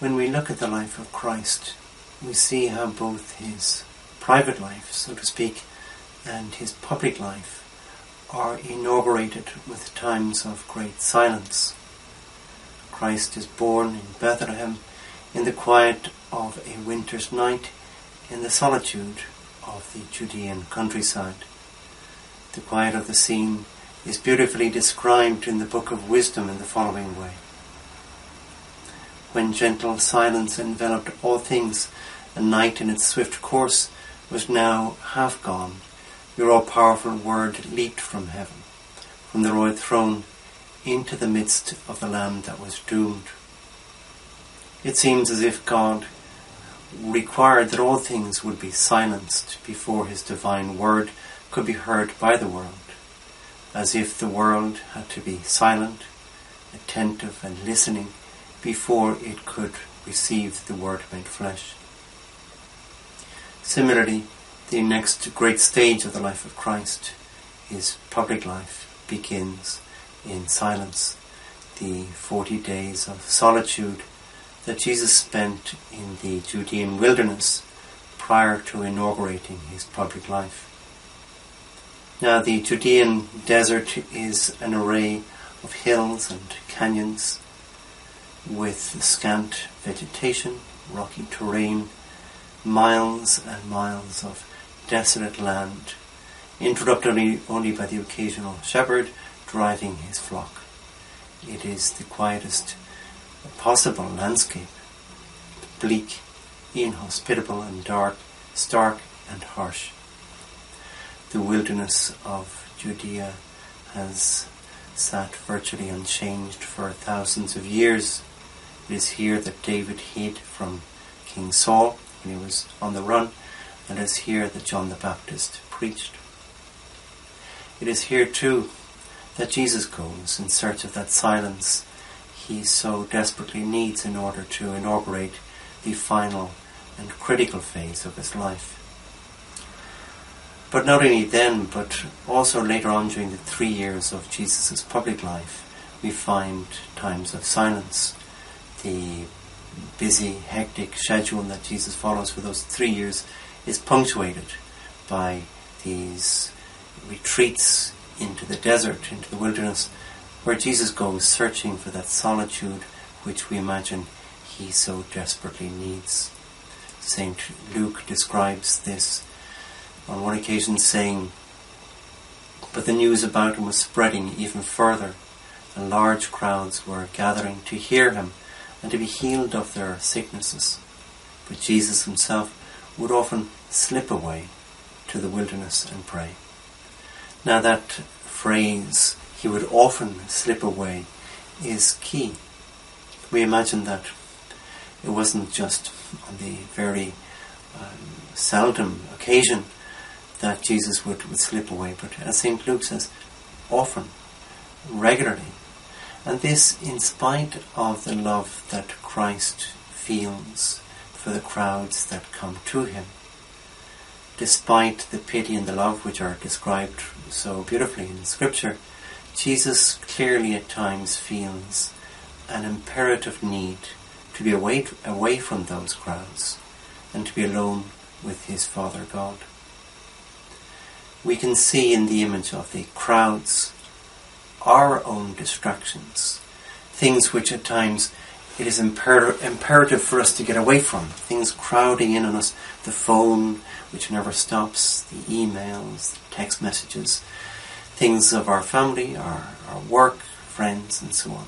when we look at the life of Christ, we see how both his private life, so to speak, and his public life are inaugurated with times of great silence. Christ is born in Bethlehem in the quiet of a winter's night in the solitude of the Judean countryside. The quiet of the scene is beautifully described in the Book of Wisdom in the following way. When gentle silence enveloped all things, and night in its swift course was now half gone, your all powerful word leaped from heaven, from the royal throne into the midst of the land that was doomed. It seems as if God required that all things would be silenced before his divine word could be heard by the world, as if the world had to be silent, attentive, and listening before it could receive the word made flesh. Similarly, the next great stage of the life of Christ, his public life, begins in silence. The forty days of solitude that Jesus spent in the Judean wilderness prior to inaugurating his public life. Now, the Judean desert is an array of hills and canyons with scant vegetation, rocky terrain, miles and miles of desolate land, interrupted only, only by the occasional shepherd driving his flock. It is the quietest possible landscape, bleak, inhospitable and dark, stark and harsh. The wilderness of Judea has sat virtually unchanged for thousands of years. It is here that David hid from King Saul when he was on the run, and it is here that John the Baptist preached. It is here too that Jesus goes in search of that silence he so desperately needs in order to inaugurate the final and critical phase of his life. But not only then, but also later on during the three years of Jesus' public life, we find times of silence. The busy, hectic schedule that Jesus follows for those three years is punctuated by these retreats into the desert, into the wilderness, where Jesus goes searching for that solitude which we imagine he so desperately needs. St. Luke describes this on one occasion saying, But the news about him was spreading even further, and large crowds were gathering to hear him and to be healed of their sicknesses. But Jesus himself would often slip away to the wilderness and pray. Now that phrase, he would often slip away, is key. We imagine that it wasn't just on the very um, seldom occasion that Jesus would, would slip away, but as St. Luke says, often, regularly. And this in spite of the love that Christ feels for the crowds that come to him. Despite the pity and the love which are described so beautifully in Scripture, Jesus clearly at times feels an imperative need to be away, away from those crowds and to be alone with his Father God we can see in the image of the crowds our own distractions, things which at times it is imper- imperative for us to get away from, things crowding in on us, the phone which never stops, the emails, the text messages, things of our family, our, our work, friends, and so on.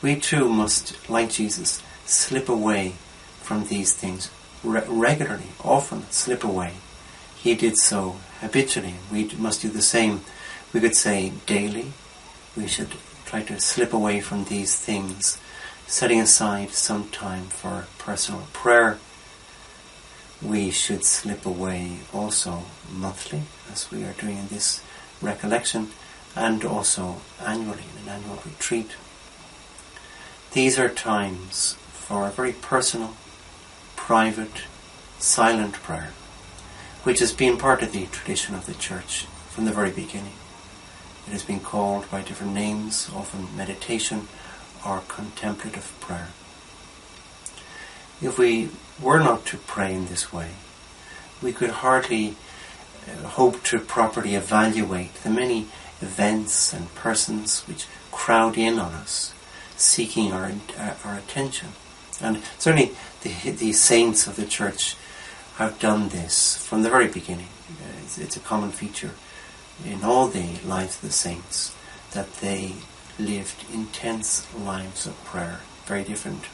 We too must, like Jesus, slip away from these things re- regularly, often slip away. He did so habitually. We must do the same. We could say daily. We should try to slip away from these things, setting aside some time for personal prayer. We should slip away also monthly, as we are doing in this recollection, and also annually in an annual retreat. These are times for a very personal, private, silent prayer which has been part of the tradition of the Church from the very beginning. It has been called by different names, often meditation, or contemplative prayer. If we were not to pray in this way, we could hardly uh, hope to properly evaluate the many events and persons which crowd in on us, seeking our, uh, our attention. And certainly the, the saints of the church have done this from the very beginning. Uh, it's, it's, a common feature in all the lives of the saints that they lived intense lives of prayer. Very different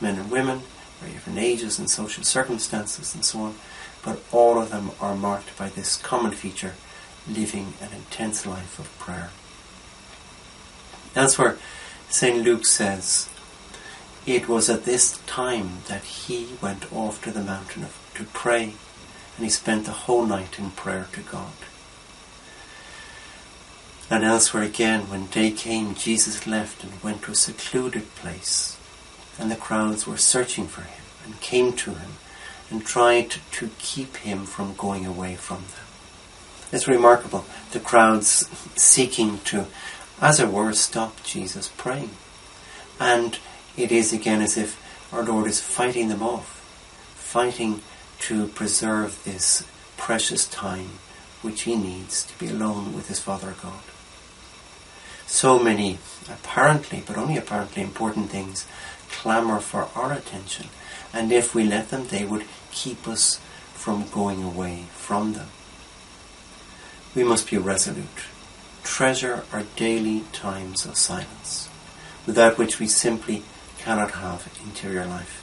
men and women, very different ages and social circumstances and so on, but all of them are marked by this common feature living an intense life of prayer. That's where St. Luke says, It was at this time that he went off to the mountain of, to pray, and he spent the whole night in prayer to God. And elsewhere again, when day came, Jesus left and went to a secluded place, and the crowds were searching for him and came to him and tried to keep him from going away from them. It's remarkable, the crowds seeking to, as it were, stop Jesus praying. And it is again as if our Lord is fighting them off, fighting to preserve this precious time which he needs to be alone with his Father God. So many apparently, but only apparently important things clamour for our attention, and if we let them, they would keep us from going away from them. We must be resolute. Treasure our daily times of silence, without which we simply cannot have interior life.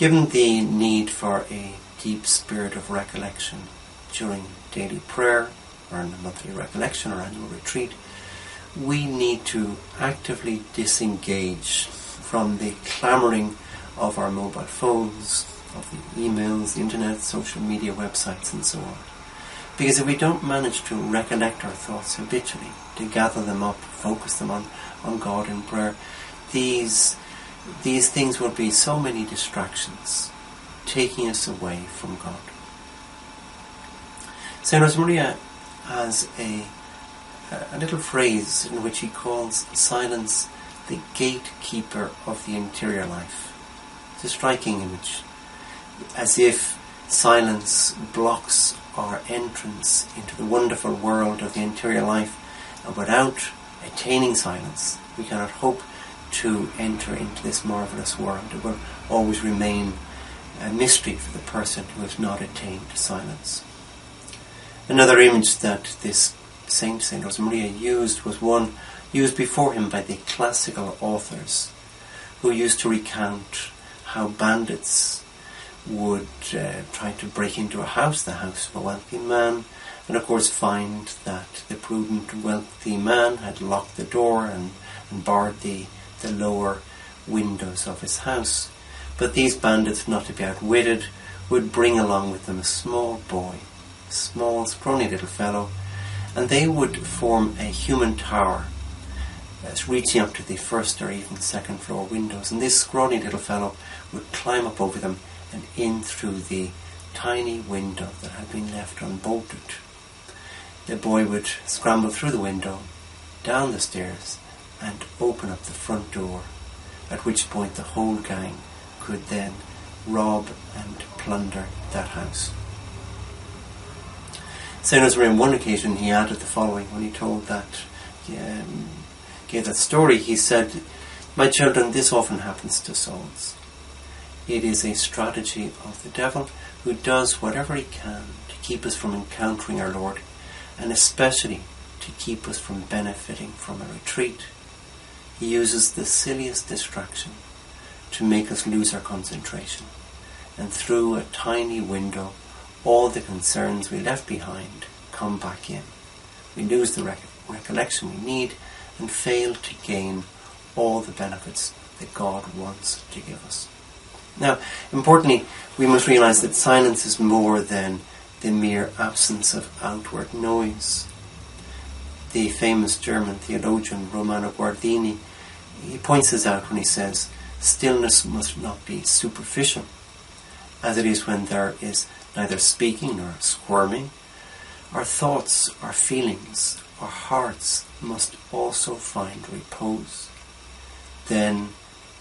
Given the need for a deep spirit of recollection during daily prayer, or in a monthly recollection or annual retreat, we need to actively disengage from the clamouring of our mobile phones, of the emails, the internet, social media websites, and so on. Because if we don't manage to recollect our thoughts habitually, to gather them up, focus them on, on God in prayer, these, these things will be so many distractions, taking us away from God. St. Josemaria has a, a little phrase in which he calls silence the gatekeeper of the interior life. It's a striking image, as if silence blocks our entrance into the wonderful world of the interior life, and without attaining silence, we cannot hope to enter into this marvelous world. It will always remain a mystery for the person who has not attained silence. Another image that this Saint, Saint Josemaria, used was one used before him by the classical authors who used to recount how bandits would uh, try to break into a house, the house of a wealthy man, and of course find that the prudent wealthy man had locked the door and, and barred the, the lower windows of his house. But these bandits, not to be outwitted, would bring along with them a small boy, a small, scrawny little fellow, and they would form a human tower that's reaching up to the first or even second floor windows. And this scrawny little fellow would climb up over them and in through the tiny window that had been left unbolted. The boy would scramble through the window, down the stairs, and open up the front door, at which point the whole gang could then rob and plunder that house. St. on one occasion he added the following when he told that um, gave that story, he said, My children, this often happens to souls. It is a strategy of the devil who does whatever he can to keep us from encountering our Lord, and especially to keep us from benefiting from a retreat. He uses the silliest distraction to make us lose our concentration, and through a tiny window, all the concerns we left behind come back in. We lose the rec- recollection we need and fail to gain all the benefits that God wants to give us. Now, importantly, we must realize that silence is more than the mere absence of outward noise. The famous German theologian Romano Guardini, he points this out when he says, stillness must not be superficial, as it is when there is neither speaking nor squirming. Our thoughts, our feelings, our hearts must also find repose. then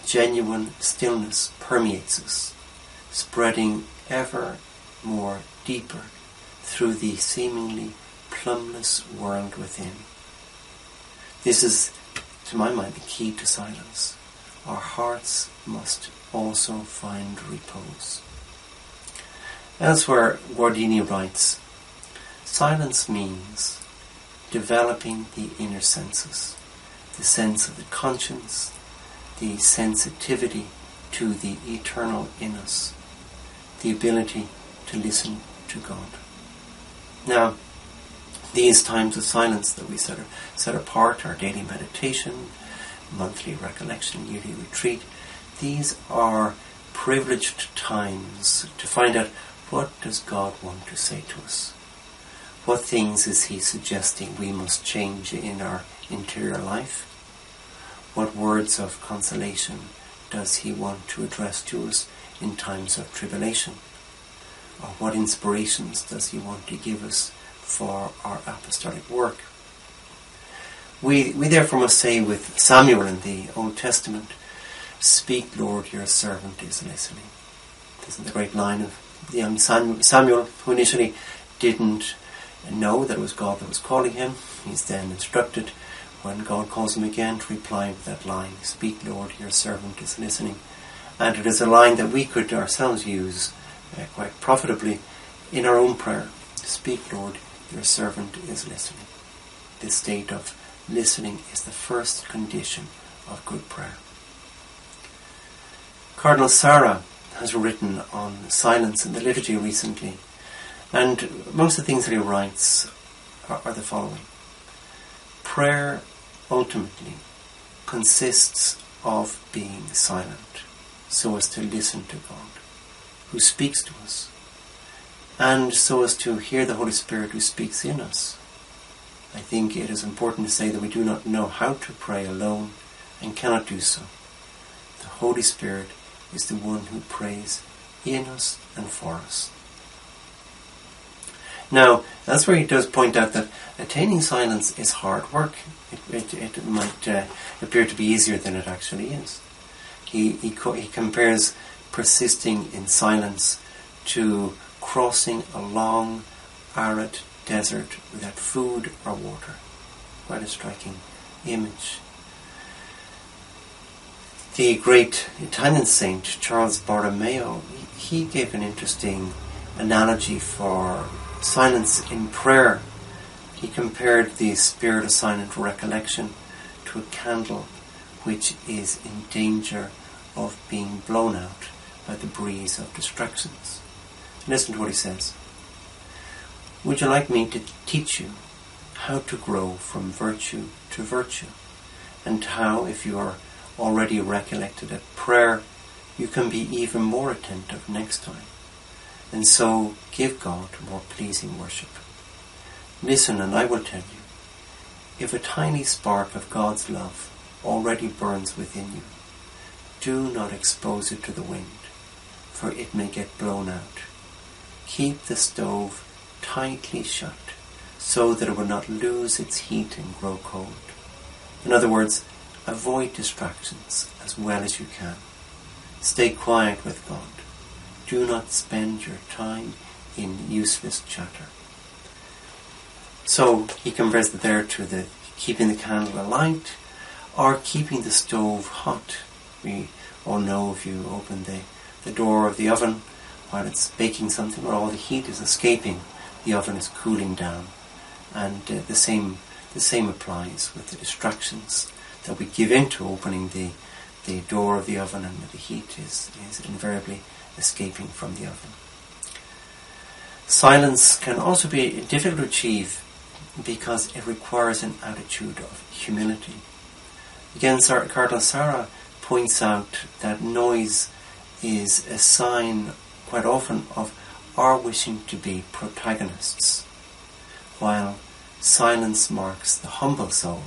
genuine stillness permeates us, spreading ever more deeper through the seemingly plumbless world within. This is, to my mind, the key to silence. Our hearts must also find repose. Elsewhere, Guardini writes, Silence means developing the inner senses, the sense of the conscience, the sensitivity to the eternal in us, the ability to listen to God. Now, these times of silence that we set, set apart, our daily meditation, monthly recollection, yearly retreat, these are privileged times to find out what does God want to say to us. What things is He suggesting we must change in our interior life? What words of consolation does He want to address to us in times of tribulation? Or what inspirations does He want to give us for our apostolic work? We, we therefore must say with Samuel in the Old Testament, Speak, Lord, your servant is listening. This isn't the great line of the young Samuel, who initially didn't know that it was God that was calling him. He's then instructed when God calls him again to reply with that line, Speak, Lord, your servant is listening. And it is a line that we could ourselves use uh, quite profitably in our own prayer. Speak, Lord, your servant is listening. This state of listening is the first condition of good prayer. Cardinal Sarah has written on silence in the liturgy recently, and most of the things that he writes are, are the following. Prayer ultimately consists of being silent so as to listen to God, who speaks to us, and so as to hear the Holy Spirit who speaks in us. I think it is important to say that we do not know how to pray alone and cannot do so. The Holy Spirit is the one who prays in us and for us. Now, that's where he does point out that attaining silence is hard work. It, it, it might uh, appear to be easier than it actually is. He, he, co- he compares persisting in silence to crossing a long, arid desert without food or water. Quite a striking image. The great Italian saint Charles Borromeo, he gave an interesting analogy for silence in prayer. He compared the spirit of silent recollection to a candle which is in danger of being blown out by the breeze of distractions. Listen to what he says. Would you like me to teach you how to grow from virtue to virtue, and how, if you are already recollected at prayer, you can be even more attentive next time. And so give God more pleasing worship. Listen and I will tell you, if a tiny spark of God's love already burns within you, do not expose it to the wind, for it may get blown out. Keep the stove tightly shut so that it will not lose its heat and grow cold. In other words, Avoid distractions as well as you can. Stay quiet with God. Do not spend your time in useless chatter. So he compares it there to the keeping the candle alight or keeping the stove hot. We all know if you open the, the door of the oven while it's baking something where all the heat is escaping, the oven is cooling down. And uh, the same the same applies with the distractions that we give into opening the, the door of the oven and the heat is, is invariably escaping from the oven. Silence can also be difficult to achieve because it requires an attitude of humility. Again, Cardinal Sarah points out that noise is a sign quite often of our wishing to be protagonists, while silence marks the humble soul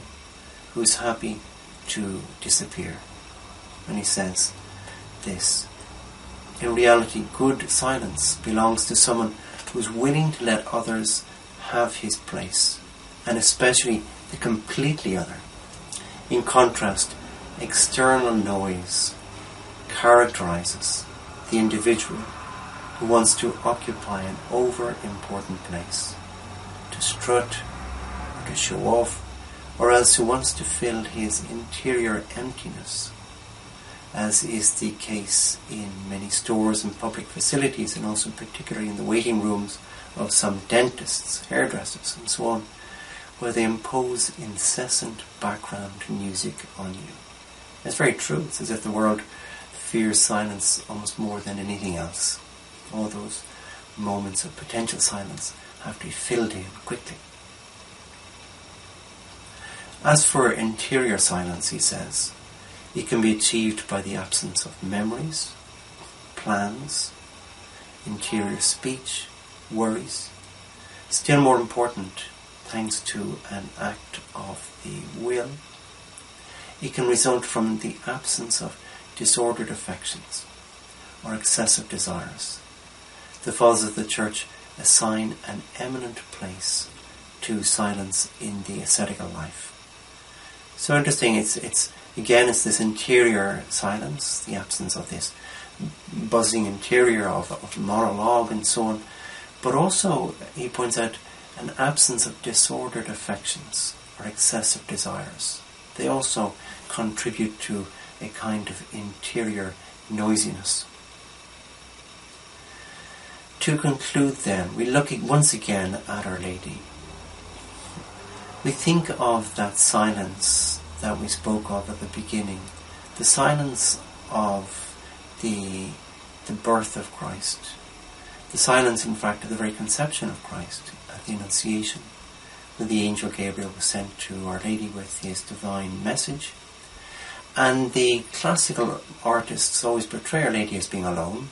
who is happy to disappear. And he says this. In reality, good silence belongs to someone who is willing to let others have his place, and especially the completely other. In contrast, external noise characterizes the individual who wants to occupy an over important place, to strut or to show off, or else who wants to fill his interior emptiness, as is the case in many stores and public facilities, and also particularly in the waiting rooms of some dentists, hairdressers, and so on, where they impose incessant background music on you. It's very true. It's as if the world fears silence almost more than anything else. All those moments of potential silence have to be filled in quickly. As for interior silence, he says, it can be achieved by the absence of memories, plans, interior speech, worries. Still more important, thanks to an act of the will, it can result from the absence of disordered affections or excessive desires. The fathers of the Church assign an eminent place to silence in the ascetical life. So interesting, it's, it's again, it's this interior silence, the absence of this buzzing interior of, of monologue and so on, but also, he points out, an absence of disordered affections or excessive desires. They also contribute to a kind of interior noisiness. To conclude then, we look once again at Our Lady. We think of that silence that we spoke of at the beginning, the silence of the, the birth of Christ, the silence, in fact, of the very conception of Christ at the Annunciation, when the angel Gabriel was sent to Our Lady with his divine message. And the classical artists always portray Our Lady as being alone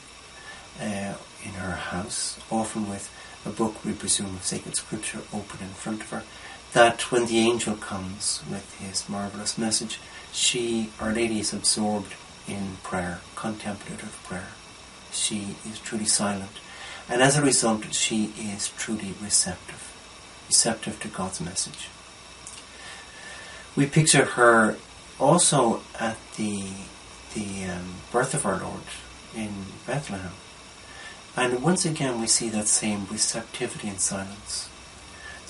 uh, in her house, often with a book, we presume, of sacred scripture open in front of her, that when the angel comes with his marvellous message, she, Our Lady, is absorbed in prayer, contemplative prayer. She is truly silent and as a result, she is truly receptive, receptive to God's message. We picture her also at the the um, birth of our Lord in Bethlehem, and once again we see that same receptivity and silence.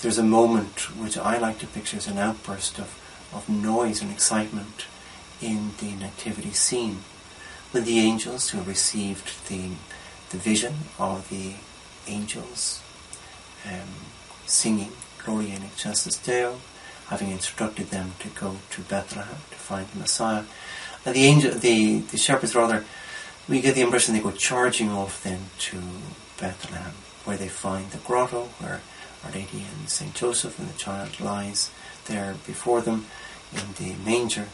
There's a moment which I like to picture as an outburst of, of noise and excitement in the nativity scene when the angels who received the the vision of the angels um, singing Gloria in excelsis Deo, having instructed them to go to Bethlehem to find the Messiah. And the angel, the, the shepherds rather, we get the impression they go charging off then to Bethlehem, where they find the grotto where Our Lady and Saint Joseph and the child lies there before them in the manger,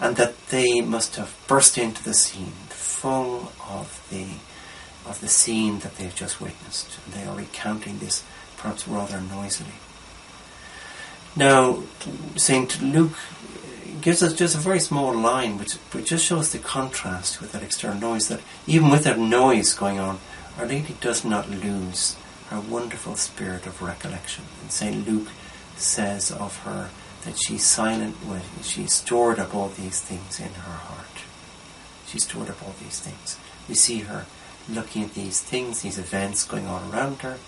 and that they must have burst into the scene full of the of the scene that they've just witnessed. They are recounting this perhaps rather noisily. Now, St. Luke gives us just a very small line which, which just shows the contrast with that external noise, that even with that noise going on, Our Lady does not lose her wonderful spirit of recollection. And St. Luke says of her that she's silent when she stored up all these things in her heart. She stored up all these things. We see her looking at these things, these events going on around her,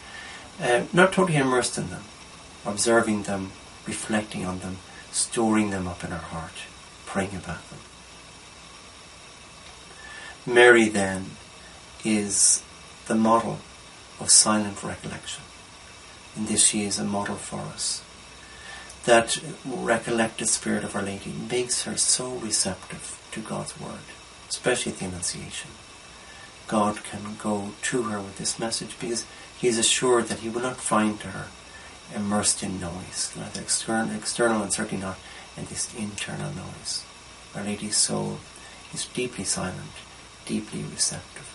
uh, not totally immersed in them, observing them, reflecting on them, storing them up in her heart, praying about them. Mary then is the model of silent recollection. In this she is a model for us. That recollected spirit of Our Lady makes her so receptive to God's Word, especially the Annunciation. God can go to her with this message because he is assured that he will not find her immersed in noise, neither external, external and certainly not in this internal noise. Our Lady's soul is deeply silent, deeply receptive.